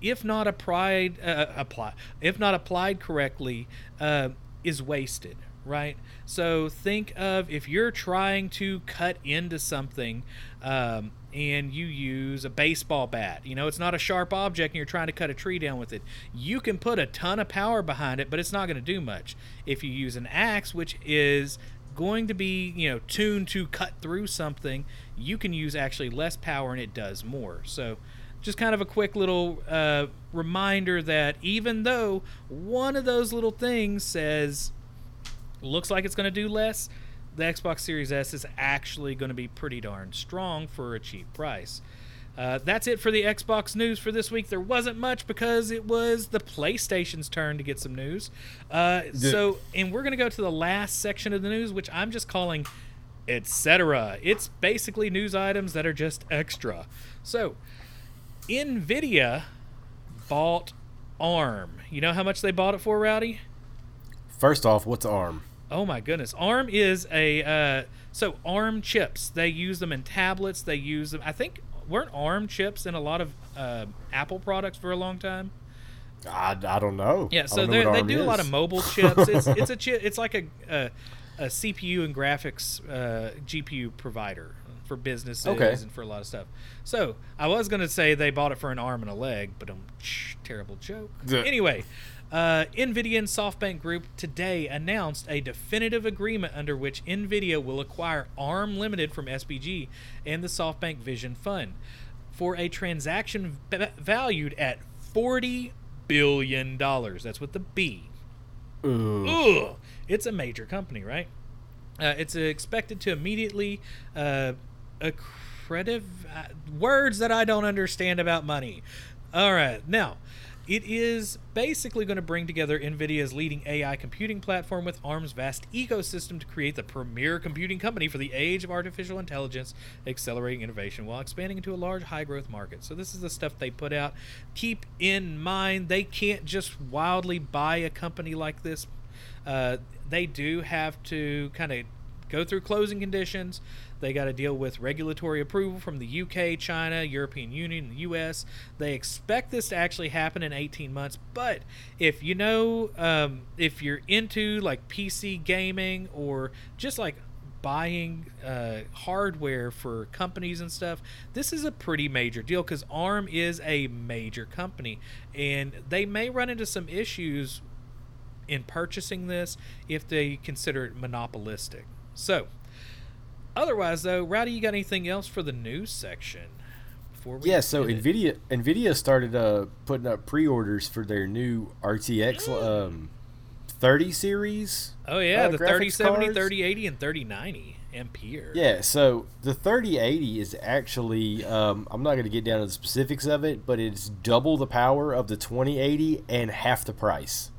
if not applied uh, apply if not applied correctly uh, is wasted right? So think of if you're trying to cut into something um, and you use a baseball bat you know it's not a sharp object and you're trying to cut a tree down with it you can put a ton of power behind it but it's not going to do much. If you use an axe which is going to be you know tuned to cut through something you can use actually less power and it does more. So just kind of a quick little uh, reminder that even though one of those little things says looks like it's going to do less, the Xbox Series S is actually going to be pretty darn strong for a cheap price. Uh, that's it for the Xbox news for this week. There wasn't much because it was the PlayStation's turn to get some news. Uh, so, and we're going to go to the last section of the news, which I'm just calling etc. It's basically news items that are just extra. So, Nvidia bought ARM. You know how much they bought it for, Rowdy? First off, what's ARM? Oh my goodness. ARM is a uh, so ARM chips. They use them in tablets. They use them. I think weren't ARM chips in a lot of uh, Apple products for a long time. I, I don't know. Yeah, so know they what they ARM do a lot of mobile chips. It's it's a chip. It's like a a, a CPU and graphics uh, GPU provider for businesses Okay. and for a lot of stuff. So I was gonna say they bought it for an arm and a leg, but um, terrible joke. Duh. Anyway. Uh, NVIDIA and SoftBank Group today announced a definitive agreement under which NVIDIA will acquire ARM Limited from SBG and the SoftBank Vision Fund for a transaction v- valued at $40 billion. That's with the B. Ugh. Ugh. It's a major company, right? Uh, it's expected to immediately uh, accredit uh, words that I don't understand about money. All right, now it is basically going to bring together NVIDIA's leading AI computing platform with ARM's vast ecosystem to create the premier computing company for the age of artificial intelligence, accelerating innovation while expanding into a large high growth market. So, this is the stuff they put out. Keep in mind, they can't just wildly buy a company like this. Uh, they do have to kind of go through closing conditions. They got to deal with regulatory approval from the UK, China, European Union, the US. They expect this to actually happen in 18 months. But if you know, um, if you're into like PC gaming or just like buying uh, hardware for companies and stuff, this is a pretty major deal because ARM is a major company and they may run into some issues in purchasing this if they consider it monopolistic. So, otherwise, though, Rowdy, you got anything else for the news section? Before we Yeah, so end it? Nvidia Nvidia started uh, putting up pre-orders for their new RTX um, 30 series. Oh yeah, uh, the graphics 3070, cards. 3080, and 3090 Ampere. Yeah, so the 3080 is actually um, I'm not going to get down to the specifics of it, but it's double the power of the 2080 and half the price.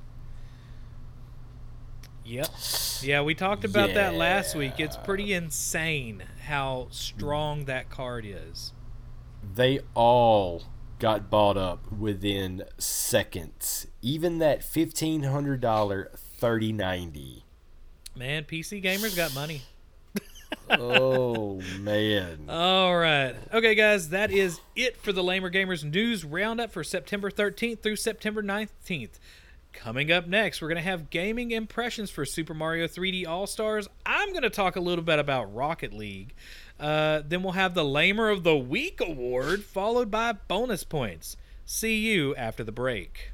Yep. Yeah, we talked about that last week. It's pretty insane how strong that card is. They all got bought up within seconds. Even that $1500 3090. Man, PC gamers got money. oh man. All right. Okay, guys, that is it for the Lamer Gamers news roundup for September 13th through September 19th. Coming up next, we're going to have gaming impressions for Super Mario 3D All Stars. I'm going to talk a little bit about Rocket League. Uh, then we'll have the Lamer of the Week award, followed by bonus points. See you after the break.